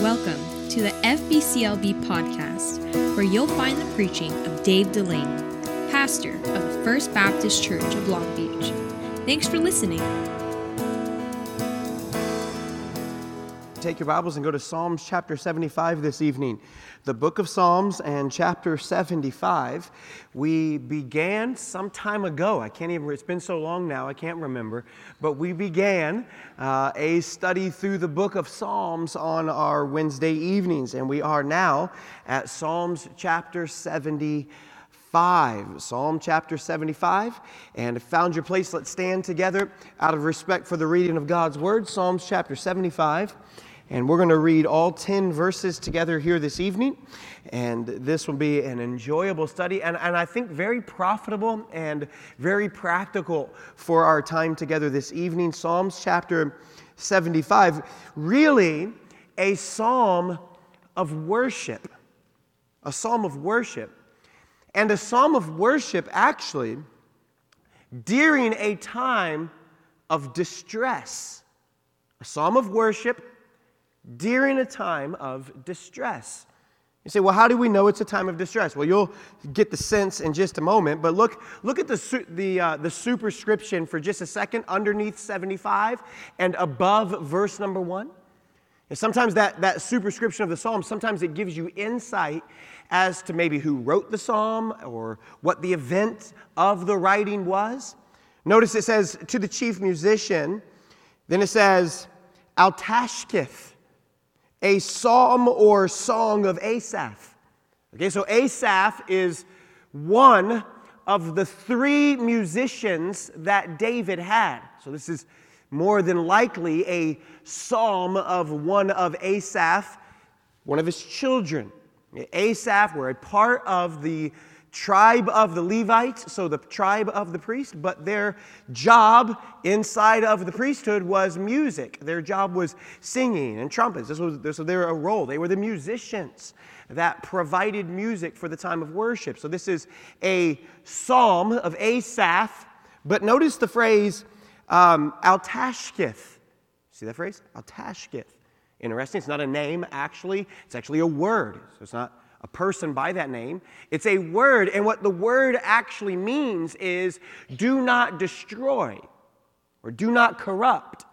Welcome to the FBCLB podcast, where you'll find the preaching of Dave Delaney, pastor of the First Baptist Church of Long Beach. Thanks for listening. Take your Bibles and go to Psalms chapter 75 this evening. The book of Psalms and chapter 75. We began some time ago. I can't even, it's been so long now, I can't remember. But we began uh, a study through the book of Psalms on our Wednesday evenings. And we are now at Psalms chapter 75. 5, Psalm chapter 75. And if found your place, let's stand together out of respect for the reading of God's word. Psalms chapter 75. And we're going to read all 10 verses together here this evening. And this will be an enjoyable study and, and I think very profitable and very practical for our time together this evening. Psalms chapter 75, really a psalm of worship. A psalm of worship. And a psalm of worship, actually, during a time of distress. A psalm of worship during a time of distress. You say, well, how do we know it's a time of distress? Well, you'll get the sense in just a moment, but look, look at the, the, uh, the superscription for just a second underneath 75 and above verse number one. And sometimes that, that superscription of the psalm, sometimes it gives you insight as to maybe who wrote the psalm or what the event of the writing was. Notice it says to the chief musician, then it says, Altashkith a psalm or song of Asaph. Okay, so Asaph is one of the three musicians that David had. So this is more than likely a psalm of one of Asaph, one of his children. Asaph were a part of the tribe of the Levites, so the tribe of the priest, but their job inside of the priesthood was music. Their job was singing and trumpets. This was, this was their role. They were the musicians that provided music for the time of worship. So this is a psalm of Asaph, but notice the phrase um, Altashkith. See that phrase? Altashkith. Interesting. It's not a name, actually. It's actually a word. So it's not a person by that name. It's a word, and what the word actually means is do not destroy or do not corrupt.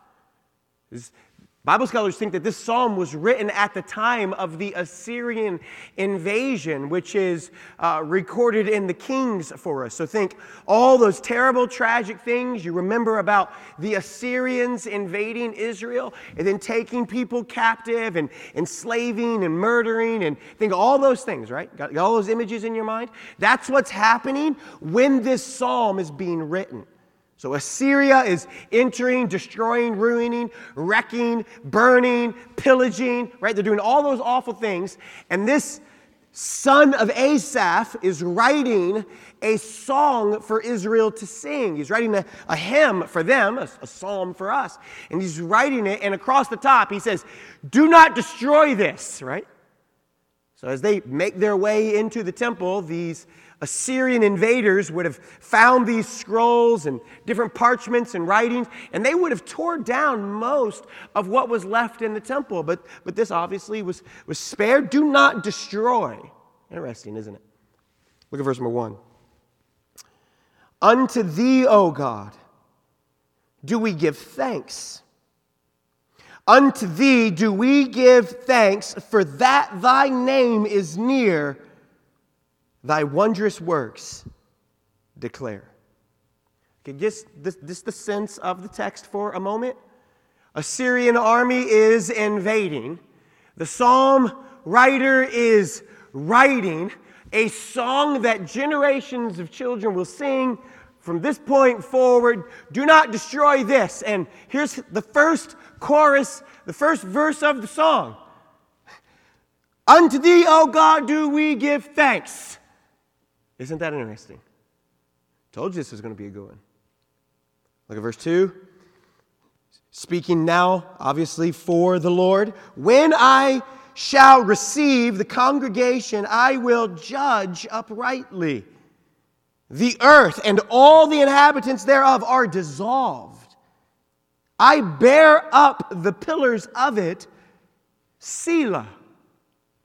Bible scholars think that this psalm was written at the time of the Assyrian invasion, which is uh, recorded in the Kings for us. So think all those terrible, tragic things you remember about the Assyrians invading Israel and then taking people captive and enslaving and murdering and think all those things, right? Got, got all those images in your mind? That's what's happening when this psalm is being written. So Assyria is entering, destroying, ruining, wrecking, burning, pillaging, right? They're doing all those awful things. And this son of Asaph is writing a song for Israel to sing. He's writing a, a hymn for them, a, a psalm for us. And he's writing it, and across the top, he says, Do not destroy this, right? So as they make their way into the temple, these Assyrian invaders would have found these scrolls and different parchments and writings, and they would have torn down most of what was left in the temple. But, but this obviously was, was spared. Do not destroy. Interesting, isn't it? Look at verse number one. Unto thee, O God, do we give thanks. Unto thee do we give thanks, for that thy name is near thy wondrous works declare. Okay, just this, this the sense of the text for a moment. Assyrian army is invading. The psalm writer is writing a song that generations of children will sing from this point forward. Do not destroy this. And here's the first chorus, the first verse of the song. Unto thee, O God, do we give thanks. Isn't that interesting? Told you this was going to be a good one. Look at verse 2. Speaking now, obviously, for the Lord. When I shall receive the congregation, I will judge uprightly. The earth and all the inhabitants thereof are dissolved. I bear up the pillars of it Selah.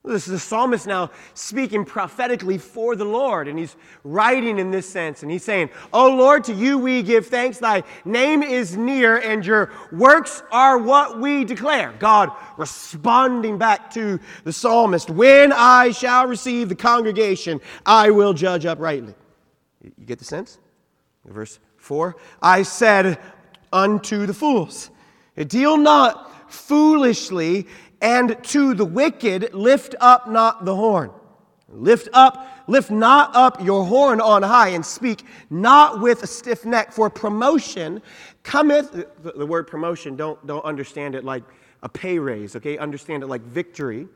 This is the psalmist now speaking prophetically for the Lord, and he's writing in this sense, and he's saying, Oh Lord, to you we give thanks. Thy name is near, and your works are what we declare. God responding back to the psalmist, When I shall receive the congregation, I will judge uprightly. You get the sense? Verse 4 I said unto the fools, Deal not foolishly and to the wicked, lift up not the horn. Lift up, lift not up your horn on high, and speak not with a stiff neck, for promotion cometh. The, word promotion, don't, don't understand it like a pay raise, okay? Understand it like victory.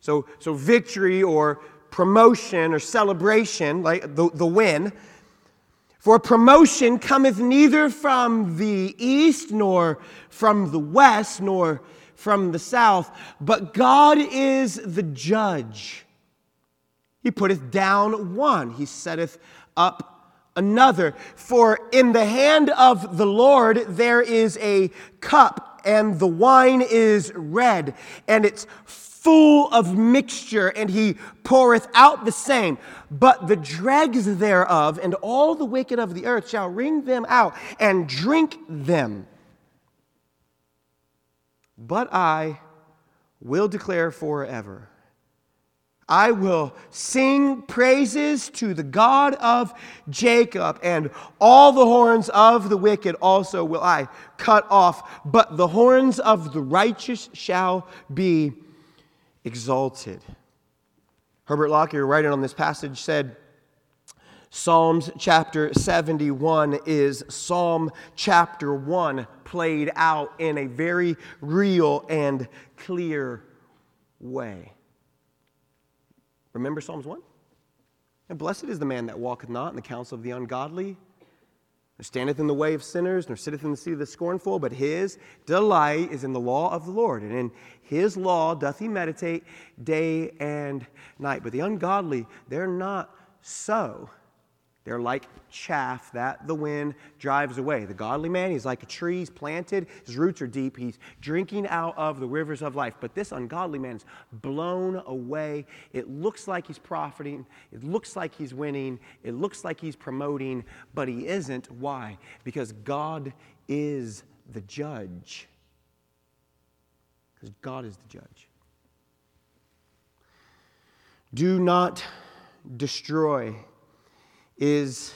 So, so victory or promotion or celebration, like the, the win. For promotion cometh neither from the east, nor from the west, nor from the south, but God is the judge. He putteth down one, he setteth up another. For in the hand of the Lord there is a cup, and the wine is red, and it's full of mixture, and he poureth out the same. But the dregs thereof and all the wicked of the earth shall wring them out and drink them. But I will declare forever. I will sing praises to the God of Jacob, and all the horns of the wicked also will I cut off, but the horns of the righteous shall be exalted. Herbert Lockyer, writing on this passage, said, Psalms chapter 71 is Psalm chapter 1 played out in a very real and clear way. Remember Psalms 1? And blessed is the man that walketh not in the counsel of the ungodly, nor standeth in the way of sinners, nor sitteth in the seat of the scornful, but his delight is in the law of the Lord. And in his law doth he meditate day and night. But the ungodly, they're not so. They're like chaff that the wind drives away. The godly man, he's like a tree, he's planted, his roots are deep, he's drinking out of the rivers of life. But this ungodly man is blown away. It looks like he's profiting, it looks like he's winning, it looks like he's promoting, but he isn't. Why? Because God is the judge. Because God is the judge. Do not destroy is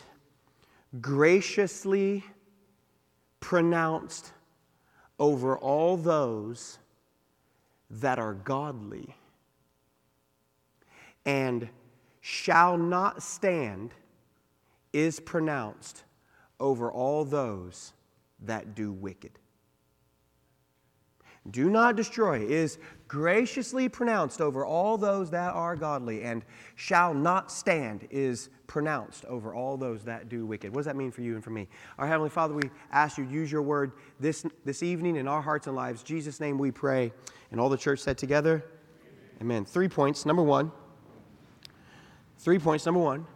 graciously pronounced over all those that are godly and shall not stand is pronounced over all those that do wicked. Do not destroy is graciously pronounced over all those that are godly, and shall not stand is pronounced over all those that do wicked. What does that mean for you and for me? Our Heavenly Father, we ask you use your word this, this evening in our hearts and lives. Jesus' name we pray. And all the church said together, Amen. Three points. Number one. Three points. Number one.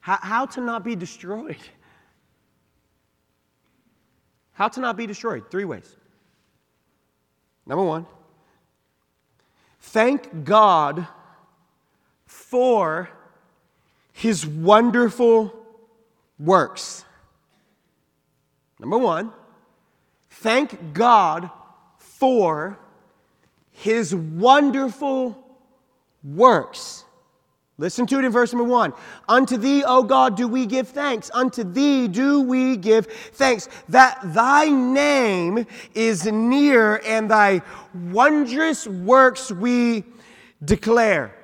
How, how to not be destroyed. How to not be destroyed. Three ways. Number one, thank God for his wonderful works. Number one, thank God for his wonderful works. Listen to it in verse number one. Unto thee, O God, do we give thanks. Unto thee do we give thanks that thy name is near and thy wondrous works we declare.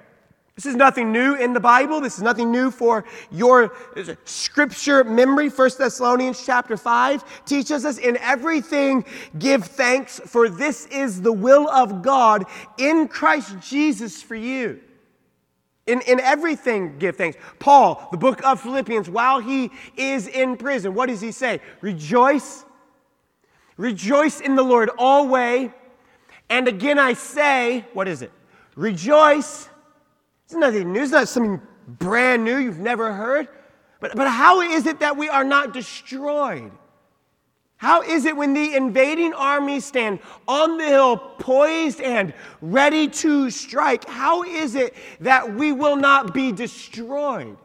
This is nothing new in the Bible. This is nothing new for your scripture memory. 1 Thessalonians chapter 5 teaches us in everything give thanks, for this is the will of God in Christ Jesus for you. In, in everything, give thanks. Paul, the book of Philippians, while he is in prison, what does he say? Rejoice. Rejoice in the Lord always. And again I say, what is it? Rejoice. It's nothing new. It's not something brand new you've never heard. But, but how is it that we are not destroyed? How is it when the invading armies stand on the hill, poised and ready to strike? How is it that we will not be destroyed?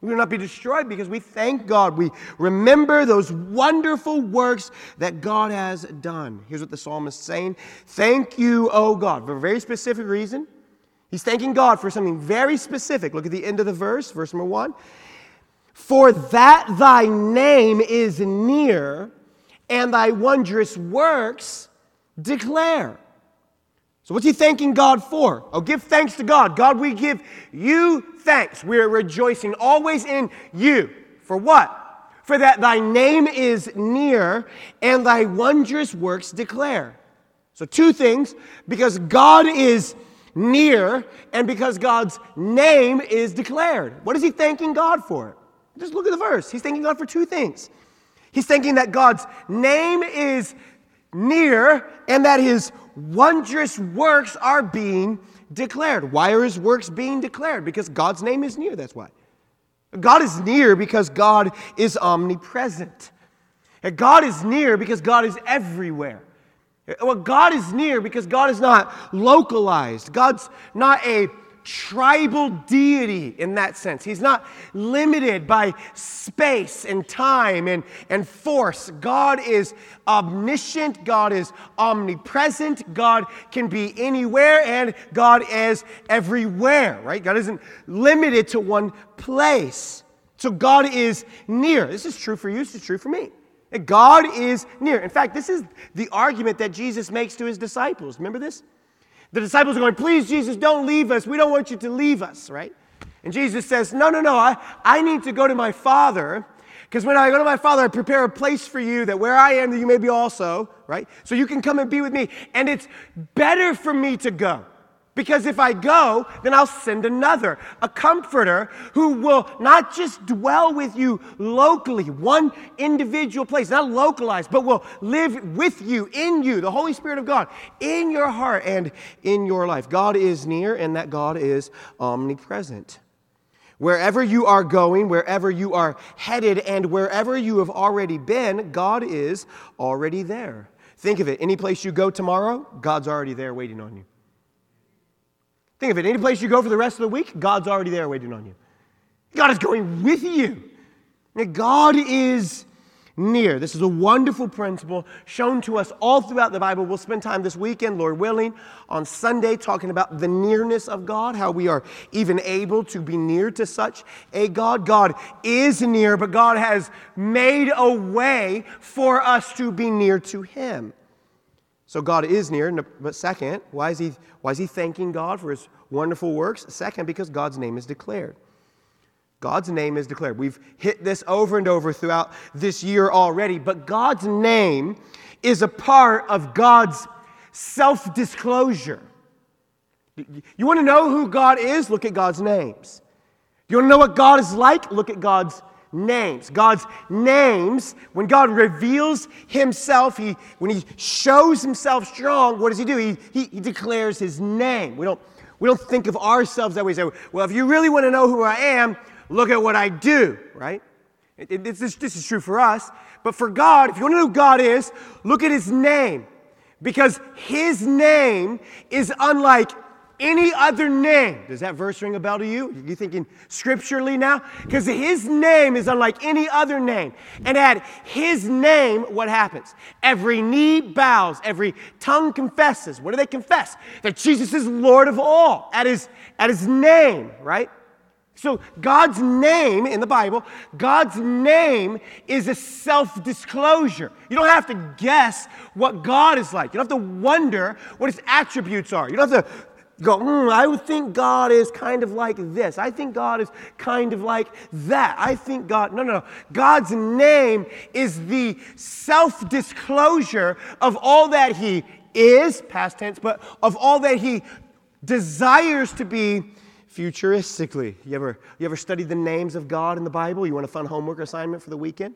We will not be destroyed because we thank God. We remember those wonderful works that God has done. Here's what the psalmist is saying Thank you, O God, for a very specific reason. He's thanking God for something very specific. Look at the end of the verse, verse number one. For that thy name is near and thy wondrous works declare. So, what's he thanking God for? Oh, give thanks to God. God, we give you thanks. We're rejoicing always in you. For what? For that thy name is near and thy wondrous works declare. So, two things because God is near and because God's name is declared. What is he thanking God for? Just look at the verse. He's thanking God for two things. He's thinking that God's name is near and that his wondrous works are being declared. Why are his works being declared? Because God's name is near, that's why. God is near because God is omnipresent. God is near because God is everywhere. Well, God is near because God is not localized. God's not a tribal deity in that sense. He's not limited by space and time and, and force. God is omniscient, God is omnipresent, God can be anywhere, and God is everywhere, right? God isn't limited to one place. So God is near. This is true for you, this is true for me. God is near. In fact, this is the argument that Jesus makes to his disciples. Remember this? The disciples are going, Please, Jesus, don't leave us. We don't want you to leave us, right? And Jesus says, No, no, no. I, I need to go to my Father because when I go to my Father, I prepare a place for you that where I am, that you may be also, right? So you can come and be with me. And it's better for me to go. Because if I go, then I'll send another, a comforter who will not just dwell with you locally, one individual place, not localized, but will live with you, in you, the Holy Spirit of God, in your heart and in your life. God is near and that God is omnipresent. Wherever you are going, wherever you are headed, and wherever you have already been, God is already there. Think of it any place you go tomorrow, God's already there waiting on you. Think of it. Any place you go for the rest of the week, God's already there waiting on you. God is going with you. God is near. This is a wonderful principle shown to us all throughout the Bible. We'll spend time this weekend, Lord willing, on Sunday talking about the nearness of God, how we are even able to be near to such a God. God is near, but God has made a way for us to be near to Him. So God is near, but second, why is he, why is he thanking God for his wonderful works? Second, because God's name is declared. God's name is declared. We've hit this over and over throughout this year already, but God's name is a part of God's self disclosure. You want to know who God is? Look at God's names. You want to know what God is like? Look at God's names. God's names, when God reveals himself, he, when he shows himself strong, what does he do? He, he, he declares his name. We don't, we don't think of ourselves that way. We say, well, if you really want to know who I am, look at what I do, right? It, it, this, this is true for us. But for God, if you want to know who God is, look at his name. Because his name is unlike any other name. Does that verse ring a bell to you? You thinking scripturally now? Because his name is unlike any other name. And at his name, what happens? Every knee bows, every tongue confesses. What do they confess? That Jesus is Lord of all at his, at his name, right? So, God's name in the Bible, God's name is a self disclosure. You don't have to guess what God is like. You don't have to wonder what his attributes are. You don't have to go, mm, I would think God is kind of like this. I think God is kind of like that. I think God, no, no, no. God's name is the self disclosure of all that He is, past tense, but of all that He desires to be futuristically. You ever, you ever studied the names of God in the Bible? You want a fun homework assignment for the weekend?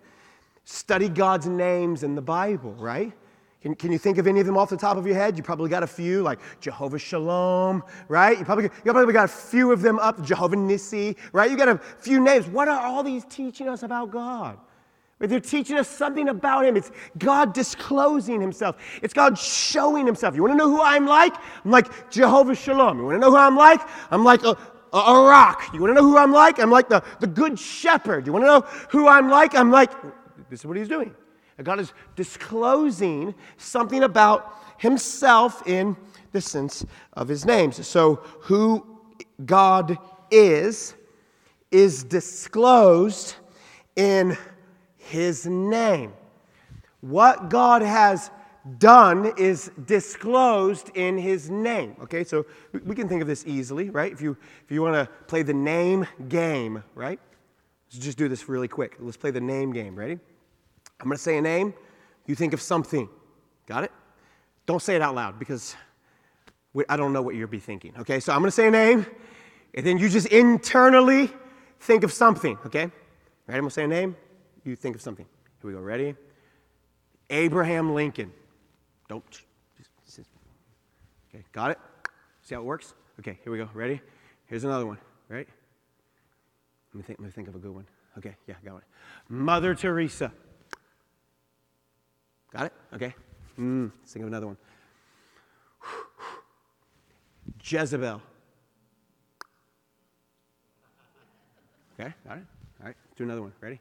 Study God's names in the Bible, right? Can, can you think of any of them off the top of your head? You probably got a few, like Jehovah Shalom, right? You probably, you probably got a few of them up, Jehovah Nissi, right? You got a few names. What are all these teaching us about God? They're teaching us something about him. It's God disclosing himself. It's God showing himself. You want to know who I'm like? I'm like Jehovah Shalom. You want to know who I'm like? I'm like a, a, a rock. You want to know who I'm like? I'm like the, the good shepherd. You want to know who I'm like? I'm like, this is what he's doing. God is disclosing something about himself in the sense of his names. So, who God is, is disclosed in his name. What God has done is disclosed in his name. Okay, so we can think of this easily, right? If you if you want to play the name game, right? Let's just do this really quick. Let's play the name game. Ready? I'm going to say a name. You think of something. Got it? Don't say it out loud because I don't know what you'll be thinking. Okay, so I'm going to say a name, and then you just internally think of something. Okay? Ready? I'm going to say a name you think of something. Here we go. Ready? Abraham Lincoln. Don't. Okay, got it? See how it works? Okay, here we go. Ready? Here's another one. Right? Let me think, let me think of a good one. Okay, yeah, got one. Mother Teresa. Got it? Okay. Mm, let's think of another one. Jezebel. Okay, got it? All right, do another one. Ready?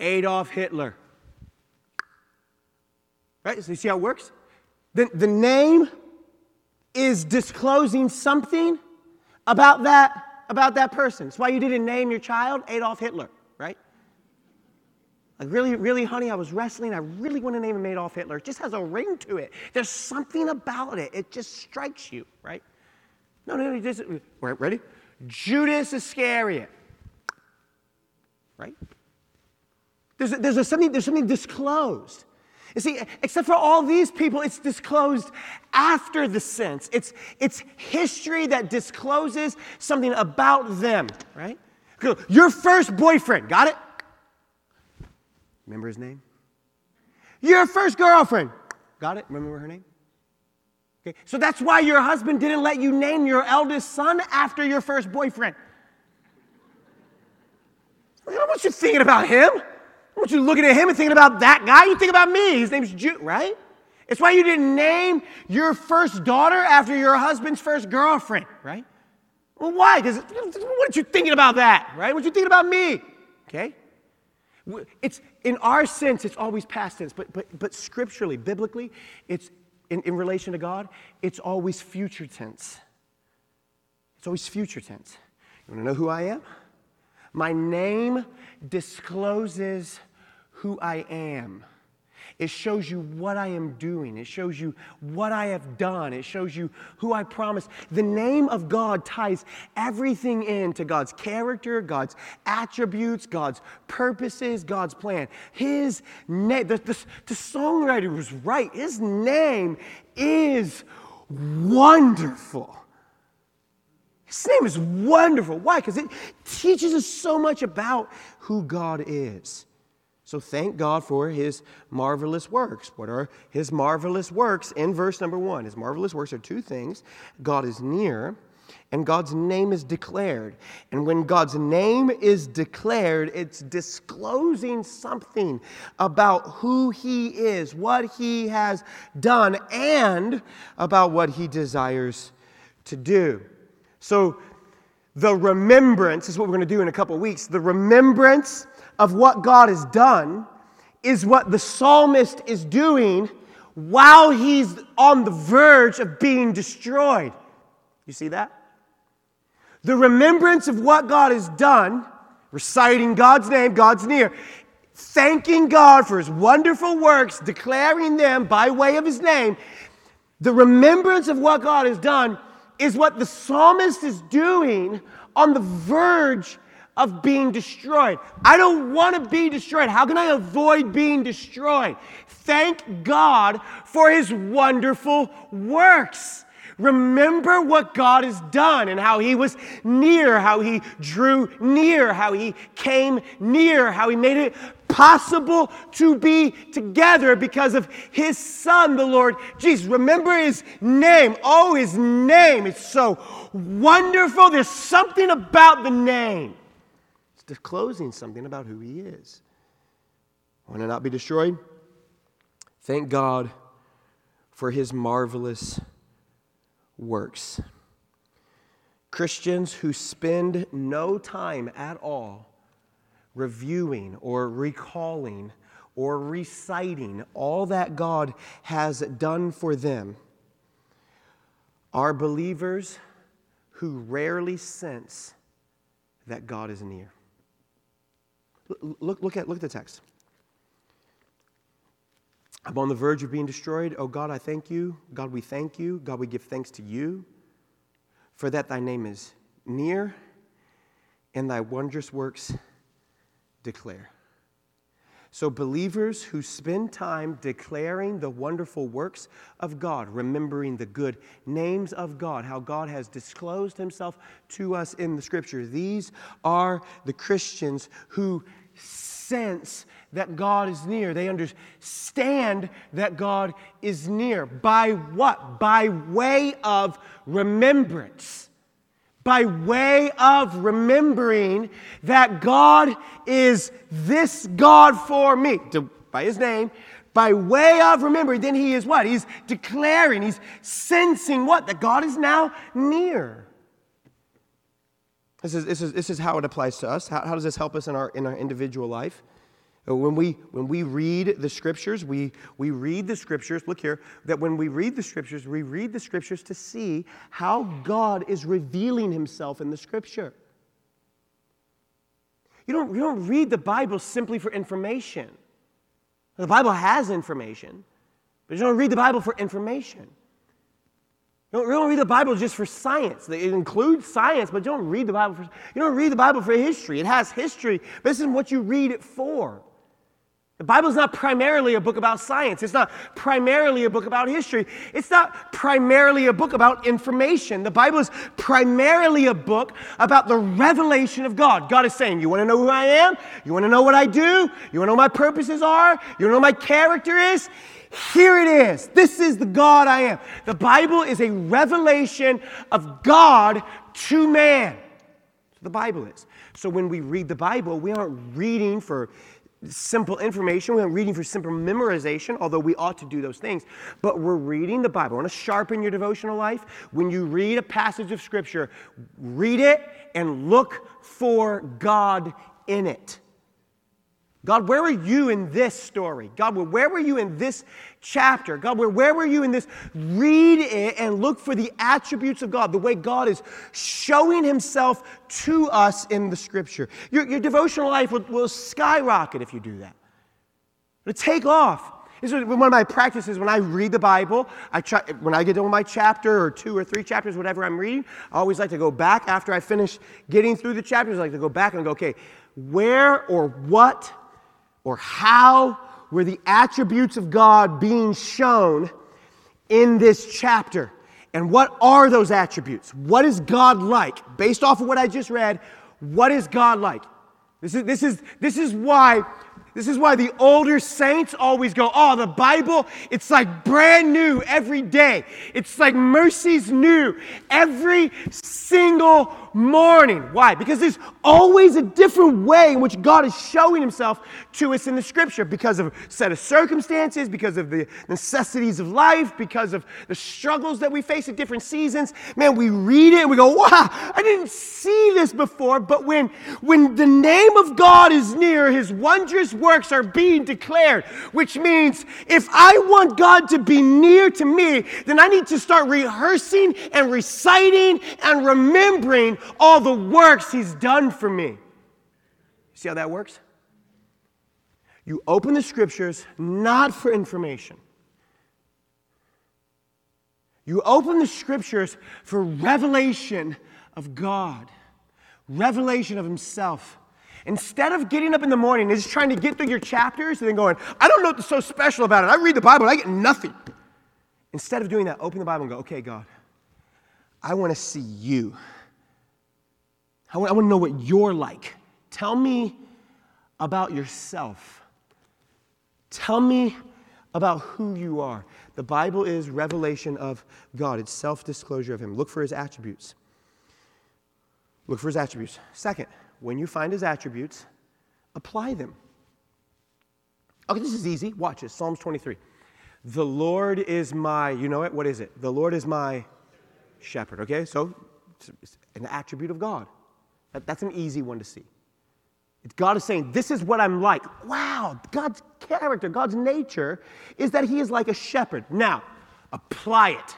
Adolf Hitler. Right? So you see how it works? The, the name is disclosing something about that, about that person. That's why you didn't name your child Adolf Hitler, right? Like, really, really, honey, I was wrestling. I really want to name him Adolf Hitler. It just has a ring to it. There's something about it. It just strikes you, right? No, no, no. Just, ready? Judas Iscariot, right? There's, a, there's, a something, there's something disclosed. You see, except for all these people, it's disclosed after the sense. It's, it's history that discloses something about them, right? Your first boyfriend, got it? Remember his name? Your first girlfriend, got it? Remember her name? Okay, so that's why your husband didn't let you name your eldest son after your first boyfriend. I don't want you thinking about him. I want you looking at him and thinking about that guy. You think about me. His name's Jude, right? It's why you didn't name your first daughter after your husband's first girlfriend, right? Well, why? Because what are you thinking about that, right? What you thinking about me? Okay? It's in our sense, it's always past tense, but but but scripturally, biblically, it's in, in relation to God, it's always future tense. It's always future tense. You want to know who I am? My name discloses who I am. It shows you what I am doing. It shows you what I have done. It shows you who I promised. The name of God ties everything into God's character, God's attributes, God's purposes, God's plan. His name, the, the, the songwriter was right. His name is wonderful. His name is wonderful. Why? Because it teaches us so much about who God is. So thank God for his marvelous works. What are his marvelous works? In verse number one, his marvelous works are two things God is near, and God's name is declared. And when God's name is declared, it's disclosing something about who he is, what he has done, and about what he desires to do. So, the remembrance is what we're going to do in a couple weeks. The remembrance of what God has done is what the psalmist is doing while he's on the verge of being destroyed. You see that? The remembrance of what God has done, reciting God's name, God's near, thanking God for his wonderful works, declaring them by way of his name. The remembrance of what God has done is what the psalmist is doing on the verge of being destroyed. I don't want to be destroyed. How can I avoid being destroyed? Thank God for his wonderful works. Remember what God has done and how He was near, how He drew near, how He came near, how He made it possible to be together because of His Son, the Lord Jesus. Remember His name. Oh, His name. It's so wonderful. There's something about the name, disclosing something about who He is. Want to not be destroyed? Thank God for his marvelous works. Christians who spend no time at all reviewing or recalling or reciting all that God has done for them are believers who rarely sense that God is near. Look, look, at, look at the text. I'm on the verge of being destroyed. Oh God, I thank you. God, we thank you. God, we give thanks to you for that thy name is near and thy wondrous works declare. So, believers who spend time declaring the wonderful works of God, remembering the good names of God, how God has disclosed himself to us in the scripture, these are the Christians who sense that God is near. They understand that God is near. By what? By way of remembrance. By way of remembering that God is this God for me, to, by his name, by way of remembering, then he is what? He's declaring, he's sensing what? That God is now near. This is, this is, this is how it applies to us. How, how does this help us in our, in our individual life? Uh, when we, when we read the scriptures, we, we read the scriptures, look here, that when we read the scriptures, we read the scriptures to see how God is revealing himself in the scripture. You don't, you don't read the Bible simply for information. The Bible has information, but you don't read the Bible for information. You don't, you don't read the Bible just for science. It includes science, but you don't read the Bible for you don't read the Bible for history. It has history, but this isn't what you read it for. The Bible is not primarily a book about science. It's not primarily a book about history. It's not primarily a book about information. The Bible is primarily a book about the revelation of God. God is saying, You want to know who I am? You want to know what I do? You want to know my purposes are? You want to know my character is? Here it is. This is the God I am. The Bible is a revelation of God to man. the Bible is. So when we read the Bible, we aren't reading for simple information. We're not reading for simple memorization, although we ought to do those things. But we're reading the Bible. I want to sharpen your devotional life. When you read a passage of Scripture, read it and look for God in it. God, where were you in this story? God, where were you in this chapter? God, where, were you in this? Read it and look for the attributes of God, the way God is showing himself to us in the scripture. Your, your devotional life will, will skyrocket if you do that. It'll take off. This is one of my practices when I read the Bible. I try, when I get done with my chapter or two or three chapters, whatever I'm reading, I always like to go back after I finish getting through the chapters. I like to go back and go, okay, where or what or how were the attributes of God being shown in this chapter? And what are those attributes? What is God like? Based off of what I just read, what is God like? This is, this is, this is why this is why the older saints always go, Oh, the Bible, it's like brand new every day. It's like mercies new every single morning. Why? Because there's always a different way in which God is showing himself to us in the scripture because of a set of circumstances, because of the necessities of life, because of the struggles that we face at different seasons. Man, we read it and we go, wow, I didn't see this before. But when, when the name of God is near, his wondrous works are being declared, which means if I want God to be near to me, then I need to start rehearsing and reciting and remembering all the works He's done for me. See how that works? You open the scriptures not for information. You open the scriptures for revelation of God, revelation of Himself. Instead of getting up in the morning and just trying to get through your chapters and then going, I don't know what's so special about it. I read the Bible and I get nothing. Instead of doing that, open the Bible and go, okay, God, I want to see you. I want, I want to know what you're like. Tell me about yourself. Tell me about who you are. The Bible is revelation of God, it's self disclosure of Him. Look for His attributes. Look for His attributes. Second, when you find His attributes, apply them. Okay, this is easy. Watch it. Psalms 23. The Lord is my, you know it? What is it? The Lord is my shepherd. Okay, so it's an attribute of God. That, that's an easy one to see. God is saying, This is what I'm like. Wow, God's character, God's nature is that He is like a shepherd. Now, apply it.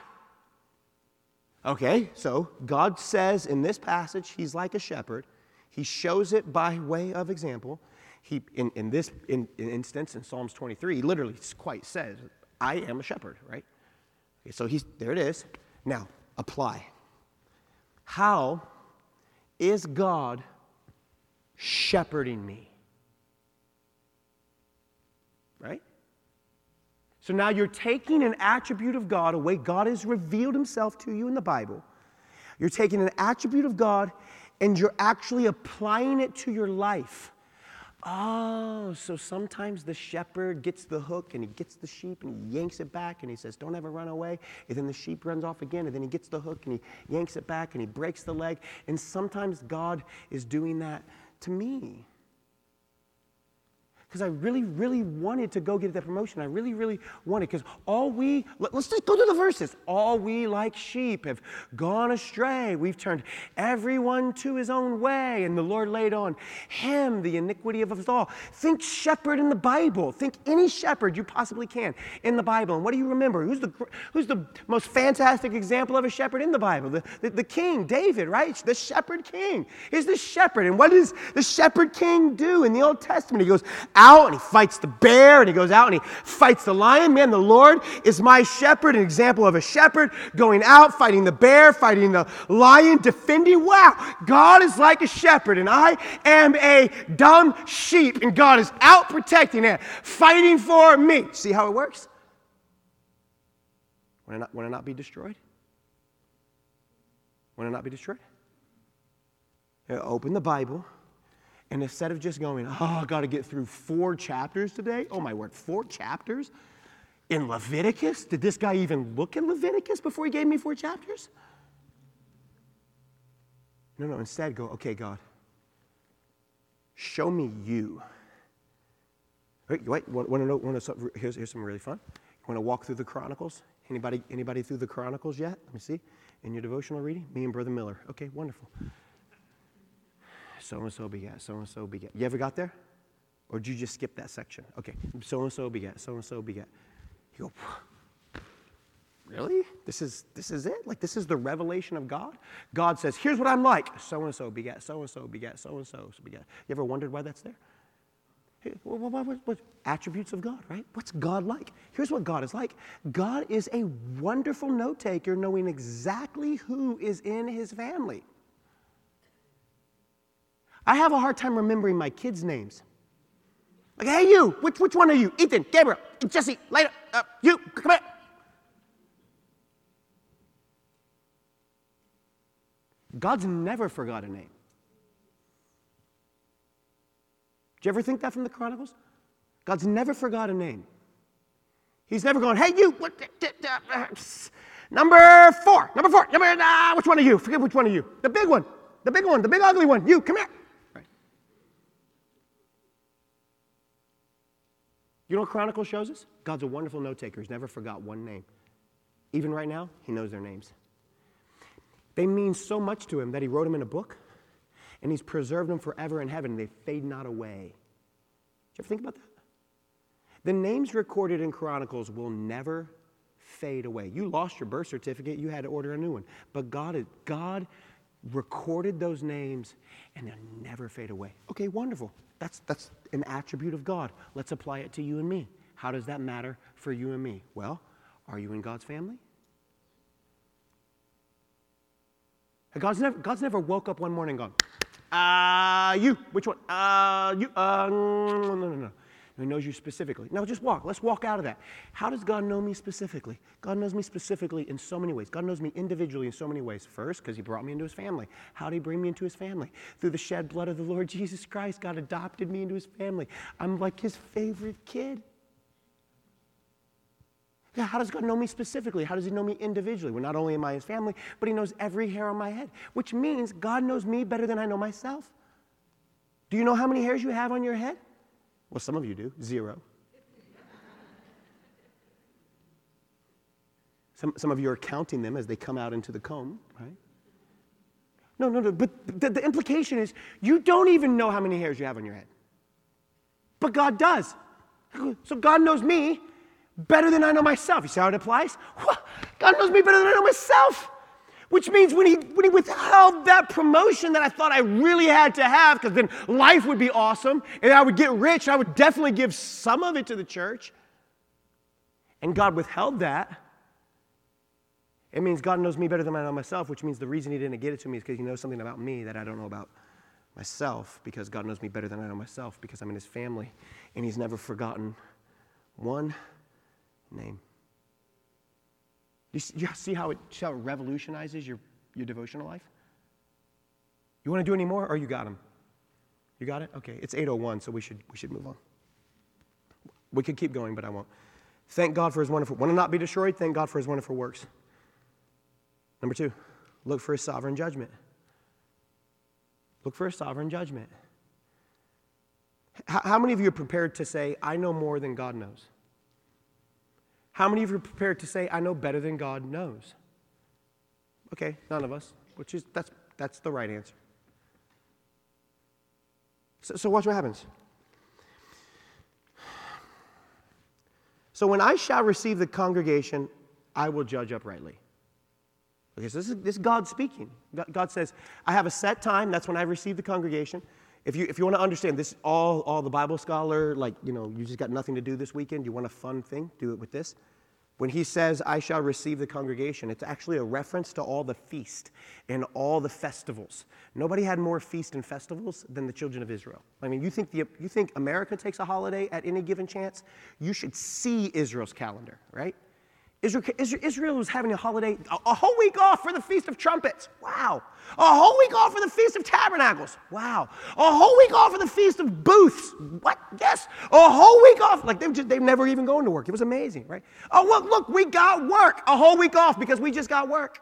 Okay, so God says in this passage, He's like a shepherd. He shows it by way of example. He, in, in this in, in instance, in Psalms 23, he literally quite says, I am a shepherd, right? Okay, so he's, there it is. Now, apply. How is God shepherding me? Right? So now you're taking an attribute of God, a way God has revealed himself to you in the Bible. You're taking an attribute of God and you're actually applying it to your life. Oh, so sometimes the shepherd gets the hook and he gets the sheep and he yanks it back and he says, Don't ever run away. And then the sheep runs off again and then he gets the hook and he yanks it back and he breaks the leg. And sometimes God is doing that to me because I really, really wanted to go get that promotion. I really, really wanted, because all we, let, us just go to the verses. All we like sheep have gone astray. We've turned everyone to his own way, and the Lord laid on him the iniquity of us all. Think shepherd in the Bible. Think any shepherd you possibly can in the Bible. And what do you remember? Who's the, who's the most fantastic example of a shepherd in the Bible? The, the, the king, David, right? The shepherd king is the shepherd. And what does the shepherd king do in the Old Testament? He goes, out and he fights the bear and he goes out and he fights the lion. Man, the Lord is my shepherd, an example of a shepherd going out, fighting the bear, fighting the lion, defending. Wow, God is like a shepherd and I am a dumb sheep and God is out protecting it, fighting for me. See how it works? Want to not, want to not be destroyed? Want to not be destroyed? open the Bible and instead of just going, oh, I got to get through four chapters today, oh my word, four chapters in Leviticus? Did this guy even look in Leviticus before he gave me four chapters? No, no, instead go, okay, God, show me you. Wait, wait want to know? Want to, here's, here's some really fun. You want to walk through the Chronicles? Anybody, anybody through the Chronicles yet? Let me see. In your devotional reading? Me and Brother Miller. Okay, wonderful so and so begat, so and so begat. You ever got there? Or did you just skip that section? Okay, so and so begat, so and so begat. You go, really? This is this is it? Like this is the revelation of God? God says, here's what I'm like. So and so begat, so and so begat, so and so begat. You ever wondered why that's there? What, what, what, what, attributes of God, right? What's God like? Here's what God is like God is a wonderful note taker, knowing exactly who is in his family. I have a hard time remembering my kids' names. Like, hey, you, which, which one are you? Ethan, Gabriel, Jesse, later, uh, you, come here. God's never forgot a name. Did you ever think that from the Chronicles? God's never forgot a name. He's never gone, hey, you, what, uh, number four, number four, number, uh, which one are you? Forget which one are you. The big one, the big one, the big ugly one, you, come here. You know what Chronicles shows us? God's a wonderful note taker. He's never forgot one name. Even right now, he knows their names. They mean so much to him that he wrote them in a book and he's preserved them forever in heaven. They fade not away. Did you ever think about that? The names recorded in Chronicles will never fade away. You lost your birth certificate, you had to order a new one. But God, God recorded those names and they'll never fade away. Okay, wonderful. That's, that's an attribute of God. Let's apply it to you and me. How does that matter for you and me? Well, are you in God's family? God's never, God's never woke up one morning and gone, uh, you, which one? Uh, you, uh, no, no, no, no. He knows you specifically. No, just walk. Let's walk out of that. How does God know me specifically? God knows me specifically in so many ways. God knows me individually in so many ways. First, because He brought me into His family. How did He bring me into His family? Through the shed blood of the Lord Jesus Christ, God adopted me into His family. I'm like His favorite kid. Yeah, how does God know me specifically? How does He know me individually? Well, not only am I His family, but He knows every hair on my head, which means God knows me better than I know myself. Do you know how many hairs you have on your head? Well, some of you do, zero. Some, some of you are counting them as they come out into the comb, right? No, no, no, but the, the implication is you don't even know how many hairs you have on your head. But God does. So God knows me better than I know myself. You see how it applies? God knows me better than I know myself. Which means when he, when he withheld that promotion that I thought I really had to have, because then life would be awesome and I would get rich, I would definitely give some of it to the church. And God withheld that. It means God knows me better than I know myself, which means the reason He didn't get it to me is because He knows something about me that I don't know about myself, because God knows me better than I know myself, because I'm in His family, and He's never forgotten one name. You see how it, how it revolutionizes your, your devotional life? You want to do any more, or you got them? You got it? Okay, it's 8.01, so we should, we should move on. We could keep going, but I won't. Thank God for his wonderful, want to not be destroyed? Thank God for his wonderful works. Number two, look for his sovereign judgment. Look for his sovereign judgment. How many of you are prepared to say, I know more than God knows? How many of you are prepared to say, I know better than God knows? Okay, none of us, which is, that's, that's the right answer. So, so watch what happens. So when I shall receive the congregation, I will judge uprightly. Okay, so this is, this is God speaking. God says, I have a set time. That's when I receive the congregation. If you, if you want to understand this, all, all the Bible scholar, like, you know, you just got nothing to do this weekend, you want a fun thing, do it with this. When he says, I shall receive the congregation, it's actually a reference to all the feast and all the festivals. Nobody had more feast and festivals than the children of Israel. I mean, you think, the, you think America takes a holiday at any given chance? You should see Israel's calendar, right? Israel, was having a holiday, a whole week off for the Feast of Trumpets. Wow. A whole week off for the Feast of Tabernacles. Wow. A whole week off for the Feast of Booths. What? Yes. A whole week off. Like they've, just, they've never even gone to work. It was amazing, right? Oh, look, look, we got work. A whole week off because we just got work.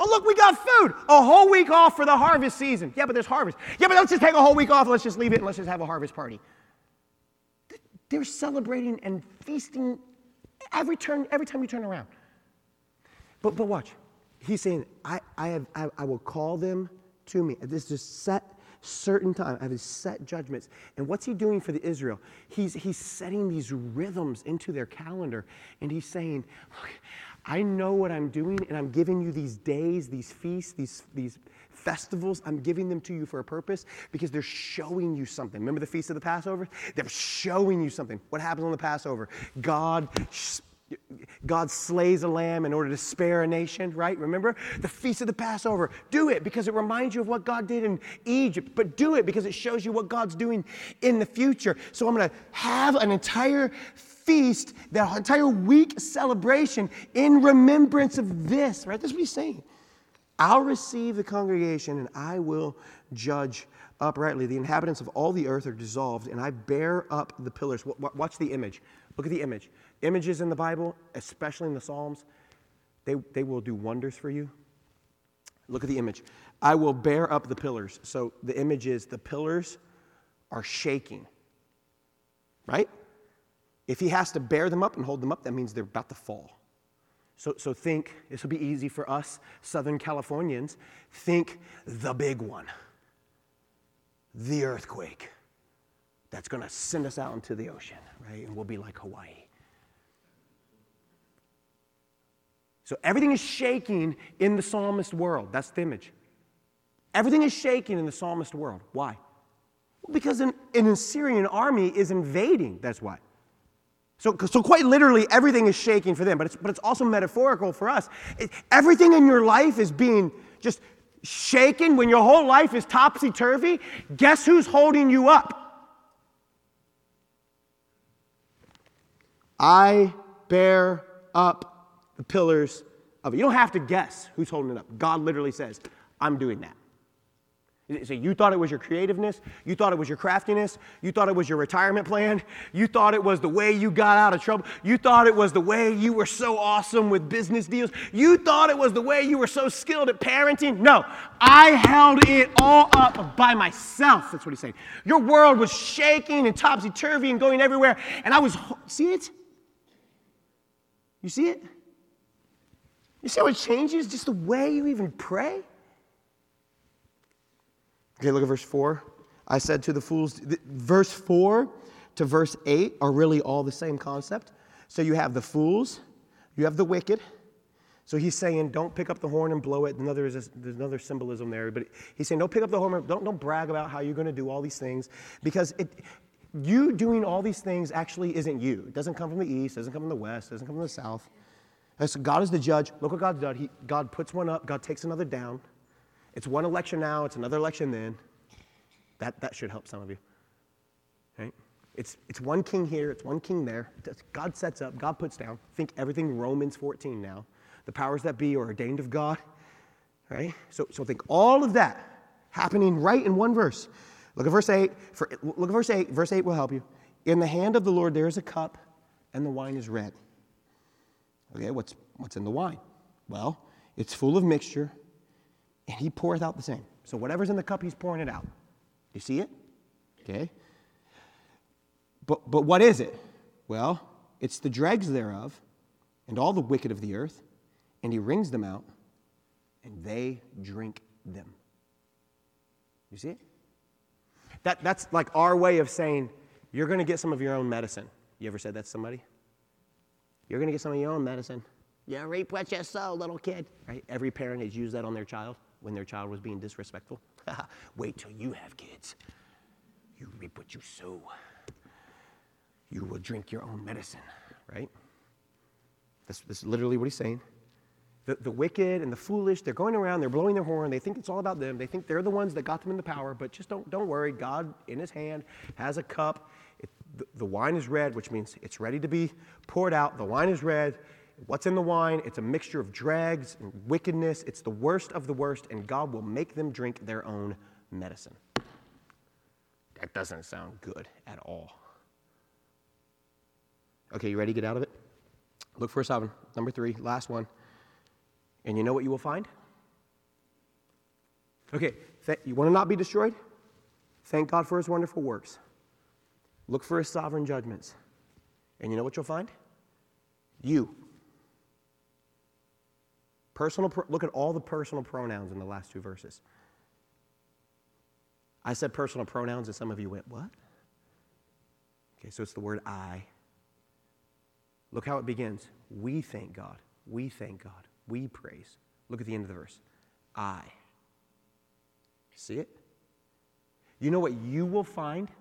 Oh, look, we got food. A whole week off for the harvest season. Yeah, but there's harvest. Yeah, but let's just take a whole week off. Let's just leave it and let's just have a harvest party. They're celebrating and feasting every turn, every time you turn around. But, but watch. He's saying, I, I, have, I, I will call them to me. This is set certain time. I have set judgments. And what's he doing for the Israel? He's, he's setting these rhythms into their calendar. And he's saying, Look, I know what I'm doing, and I'm giving you these days, these feasts, these, these festivals. I'm giving them to you for a purpose because they're showing you something. Remember the Feast of the Passover? They're showing you something. What happens on the Passover? God God slays a lamb in order to spare a nation, right? Remember? The Feast of the Passover. Do it because it reminds you of what God did in Egypt, but do it because it shows you what God's doing in the future. So I'm going to have an entire feast, that entire week celebration in remembrance of this, right? That's what he's saying. I'll receive the congregation and I will judge uprightly. The inhabitants of all the earth are dissolved, and I bear up the pillars. Watch the image. Look at the image. Images in the Bible, especially in the Psalms, they, they will do wonders for you. Look at the image. I will bear up the pillars. So the image is the pillars are shaking, right? If he has to bear them up and hold them up, that means they're about to fall. So, so think, this will be easy for us Southern Californians. Think the big one, the earthquake that's going to send us out into the ocean, right? And we'll be like Hawaii. So everything is shaking in the psalmist world. That's the image. Everything is shaking in the psalmist world. Why? Well, because an, an Assyrian army is invading. That's why. So, so quite literally, everything is shaking for them, but it's, but it's also metaphorical for us. It, everything in your life is being just shaken when your whole life is topsy turvy. Guess who's holding you up? I bear up the pillars of it. You don't have to guess who's holding it up. God literally says, I'm doing that. So you thought it was your creativeness, you thought it was your craftiness, you thought it was your retirement plan, you thought it was the way you got out of trouble, you thought it was the way you were so awesome with business deals, you thought it was the way you were so skilled at parenting. No, I held it all up by myself. That's what he's saying. Your world was shaking and topsy turvy and going everywhere, and I was, see it? You see it? You see how it changes just the way you even pray? Okay, look at verse 4. I said to the fools, verse 4 to verse 8 are really all the same concept. So you have the fools, you have the wicked. So he's saying, don't pick up the horn and blow it. Another, there's another symbolism there, but he's saying, don't pick up the horn, don't, don't brag about how you're going to do all these things, because it, you doing all these things actually isn't you. It doesn't come from the east, doesn't come from the west, doesn't come from the south. So God is the judge. Look what God's done. He, God puts one up, God takes another down. It's one election now, it's another election then. That, that should help some of you. Right? It's, it's one king here, it's one king there. God sets up, God puts down. Think everything Romans 14 now. The powers that be are ordained of God. Right? So, so think all of that happening right in one verse. Look at verse 8. For, look at verse 8. Verse 8 will help you. In the hand of the Lord there is a cup, and the wine is red. Okay, what's, what's in the wine? Well, it's full of mixture, and he poureth out the same. So whatever's in the cup, he's pouring it out. You see it? Okay. But, but what is it? Well, it's the dregs thereof and all the wicked of the earth, and he wrings them out, and they drink them. You see it? That, that's like our way of saying, you're going to get some of your own medicine. You ever said that to somebody? You're going to get some of your own medicine. Yeah, reap what you sow, little kid. Right? Every parent has used that on their child when their child was being disrespectful. Wait till you have kids. You reap what you sow. You will drink your own medicine, right? That's, that's literally what he's saying. The, the wicked and the foolish, they're going around, they're blowing their horn, they think it's all about them. They think they're the ones that got them in the power, but just don't, don't worry. God, in his hand, has a cup. It, the, the wine is red, which means it's ready to be poured out. The wine is red. What's in the wine? It's a mixture of dregs and wickedness. It's the worst of the worst, and God will make them drink their own medicine. That doesn't sound good at all. Okay, you ready to get out of it? Look for a sovereign. Number three, last one. And you know what you will find? Okay, th- you want to not be destroyed? Thank God for his wonderful works. Look for his sovereign judgments. And you know what you'll find? You. Personal, look at all the personal pronouns in the last two verses. I said personal pronouns, and some of you went, What? Okay, so it's the word I. Look how it begins. We thank God. We thank God. We praise. Look at the end of the verse. I. See it? You know what you will find?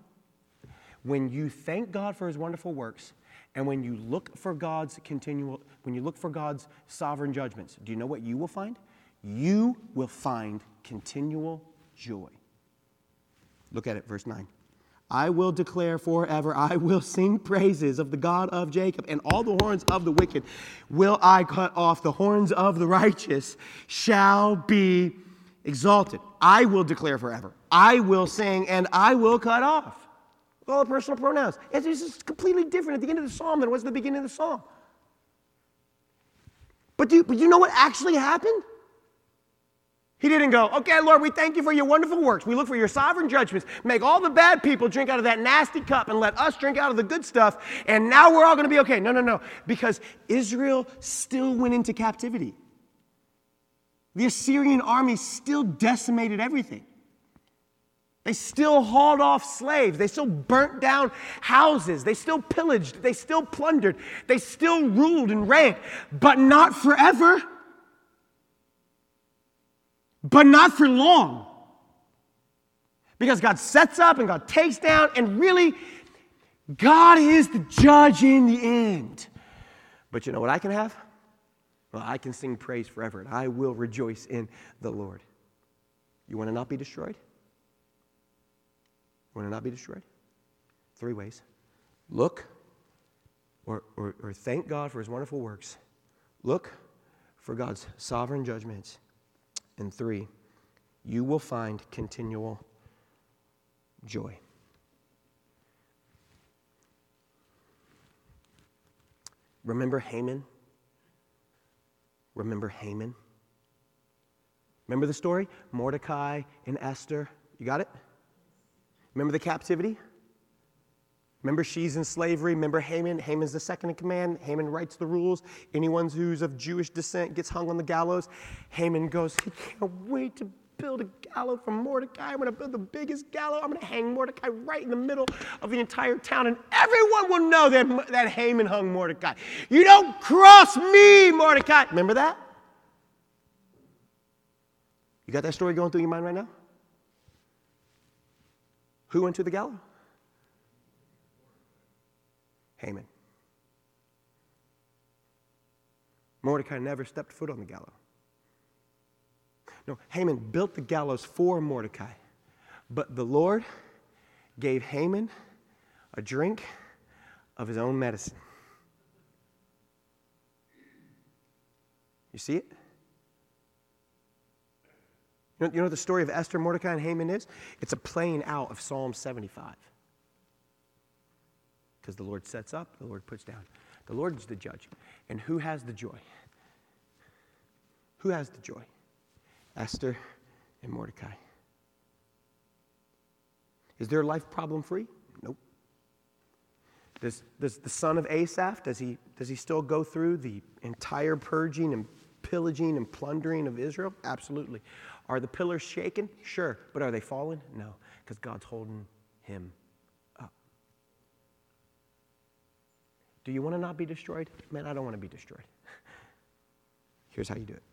When you thank God for his wonderful works and when you look for God's continual, when you look for God's sovereign judgments, do you know what you will find? You will find continual joy. Look at it, verse 9. I will declare forever, I will sing praises of the God of Jacob, and all the horns of the wicked will I cut off. The horns of the righteous shall be exalted. I will declare forever. I will sing, and I will cut off all the personal pronouns. It's just completely different at the end of the psalm than it was at the beginning of the psalm. But do, but you know what actually happened? He didn't go, okay, Lord, we thank you for your wonderful works. We look for your sovereign judgments. Make all the bad people drink out of that nasty cup and let us drink out of the good stuff. And now we're all going to be okay. No, no, no. Because Israel still went into captivity. The Assyrian army still decimated everything. They still hauled off slaves. They still burnt down houses. They still pillaged. They still plundered. They still ruled and reigned, but not forever. But not for long. Because God sets up and God takes down, and really, God is the judge in the end. But you know what I can have? Well, I can sing praise forever, and I will rejoice in the Lord. You want to not be destroyed? Want to not be destroyed? Three ways. Look or, or, or thank God for his wonderful works. Look for God's sovereign judgments. And three, you will find continual joy. Remember Haman? Remember Haman? Remember the story? Mordecai and Esther. You got it? Remember the captivity? Remember, she's in slavery. Remember Haman? Haman's the second in command. Haman writes the rules. Anyone who's of Jewish descent gets hung on the gallows. Haman goes, he can't wait to build a gallows for Mordecai. I'm going to build the biggest gallows. I'm going to hang Mordecai right in the middle of the entire town, and everyone will know that, that Haman hung Mordecai. You don't cross me, Mordecai. Remember that? You got that story going through your mind right now? Who went to the gallows? Haman. Mordecai never stepped foot on the gallows. No, Haman built the gallows for Mordecai, but the Lord gave Haman a drink of his own medicine. You see it? You know, you know the story of Esther, Mordecai, and Haman is? It's a playing out of Psalm 75. Because the Lord sets up, the Lord puts down. The Lord is the judge. And who has the joy? Who has the joy? Esther and Mordecai. Is their life problem free? Nope. Does, does the son of Asaph, does he, does he still go through the entire purging and pillaging and plundering of Israel? Absolutely. Are the pillars shaken? Sure. But are they fallen? No, because God's holding him up. Do you want to not be destroyed? Man, I don't want to be destroyed. Here's how you do it.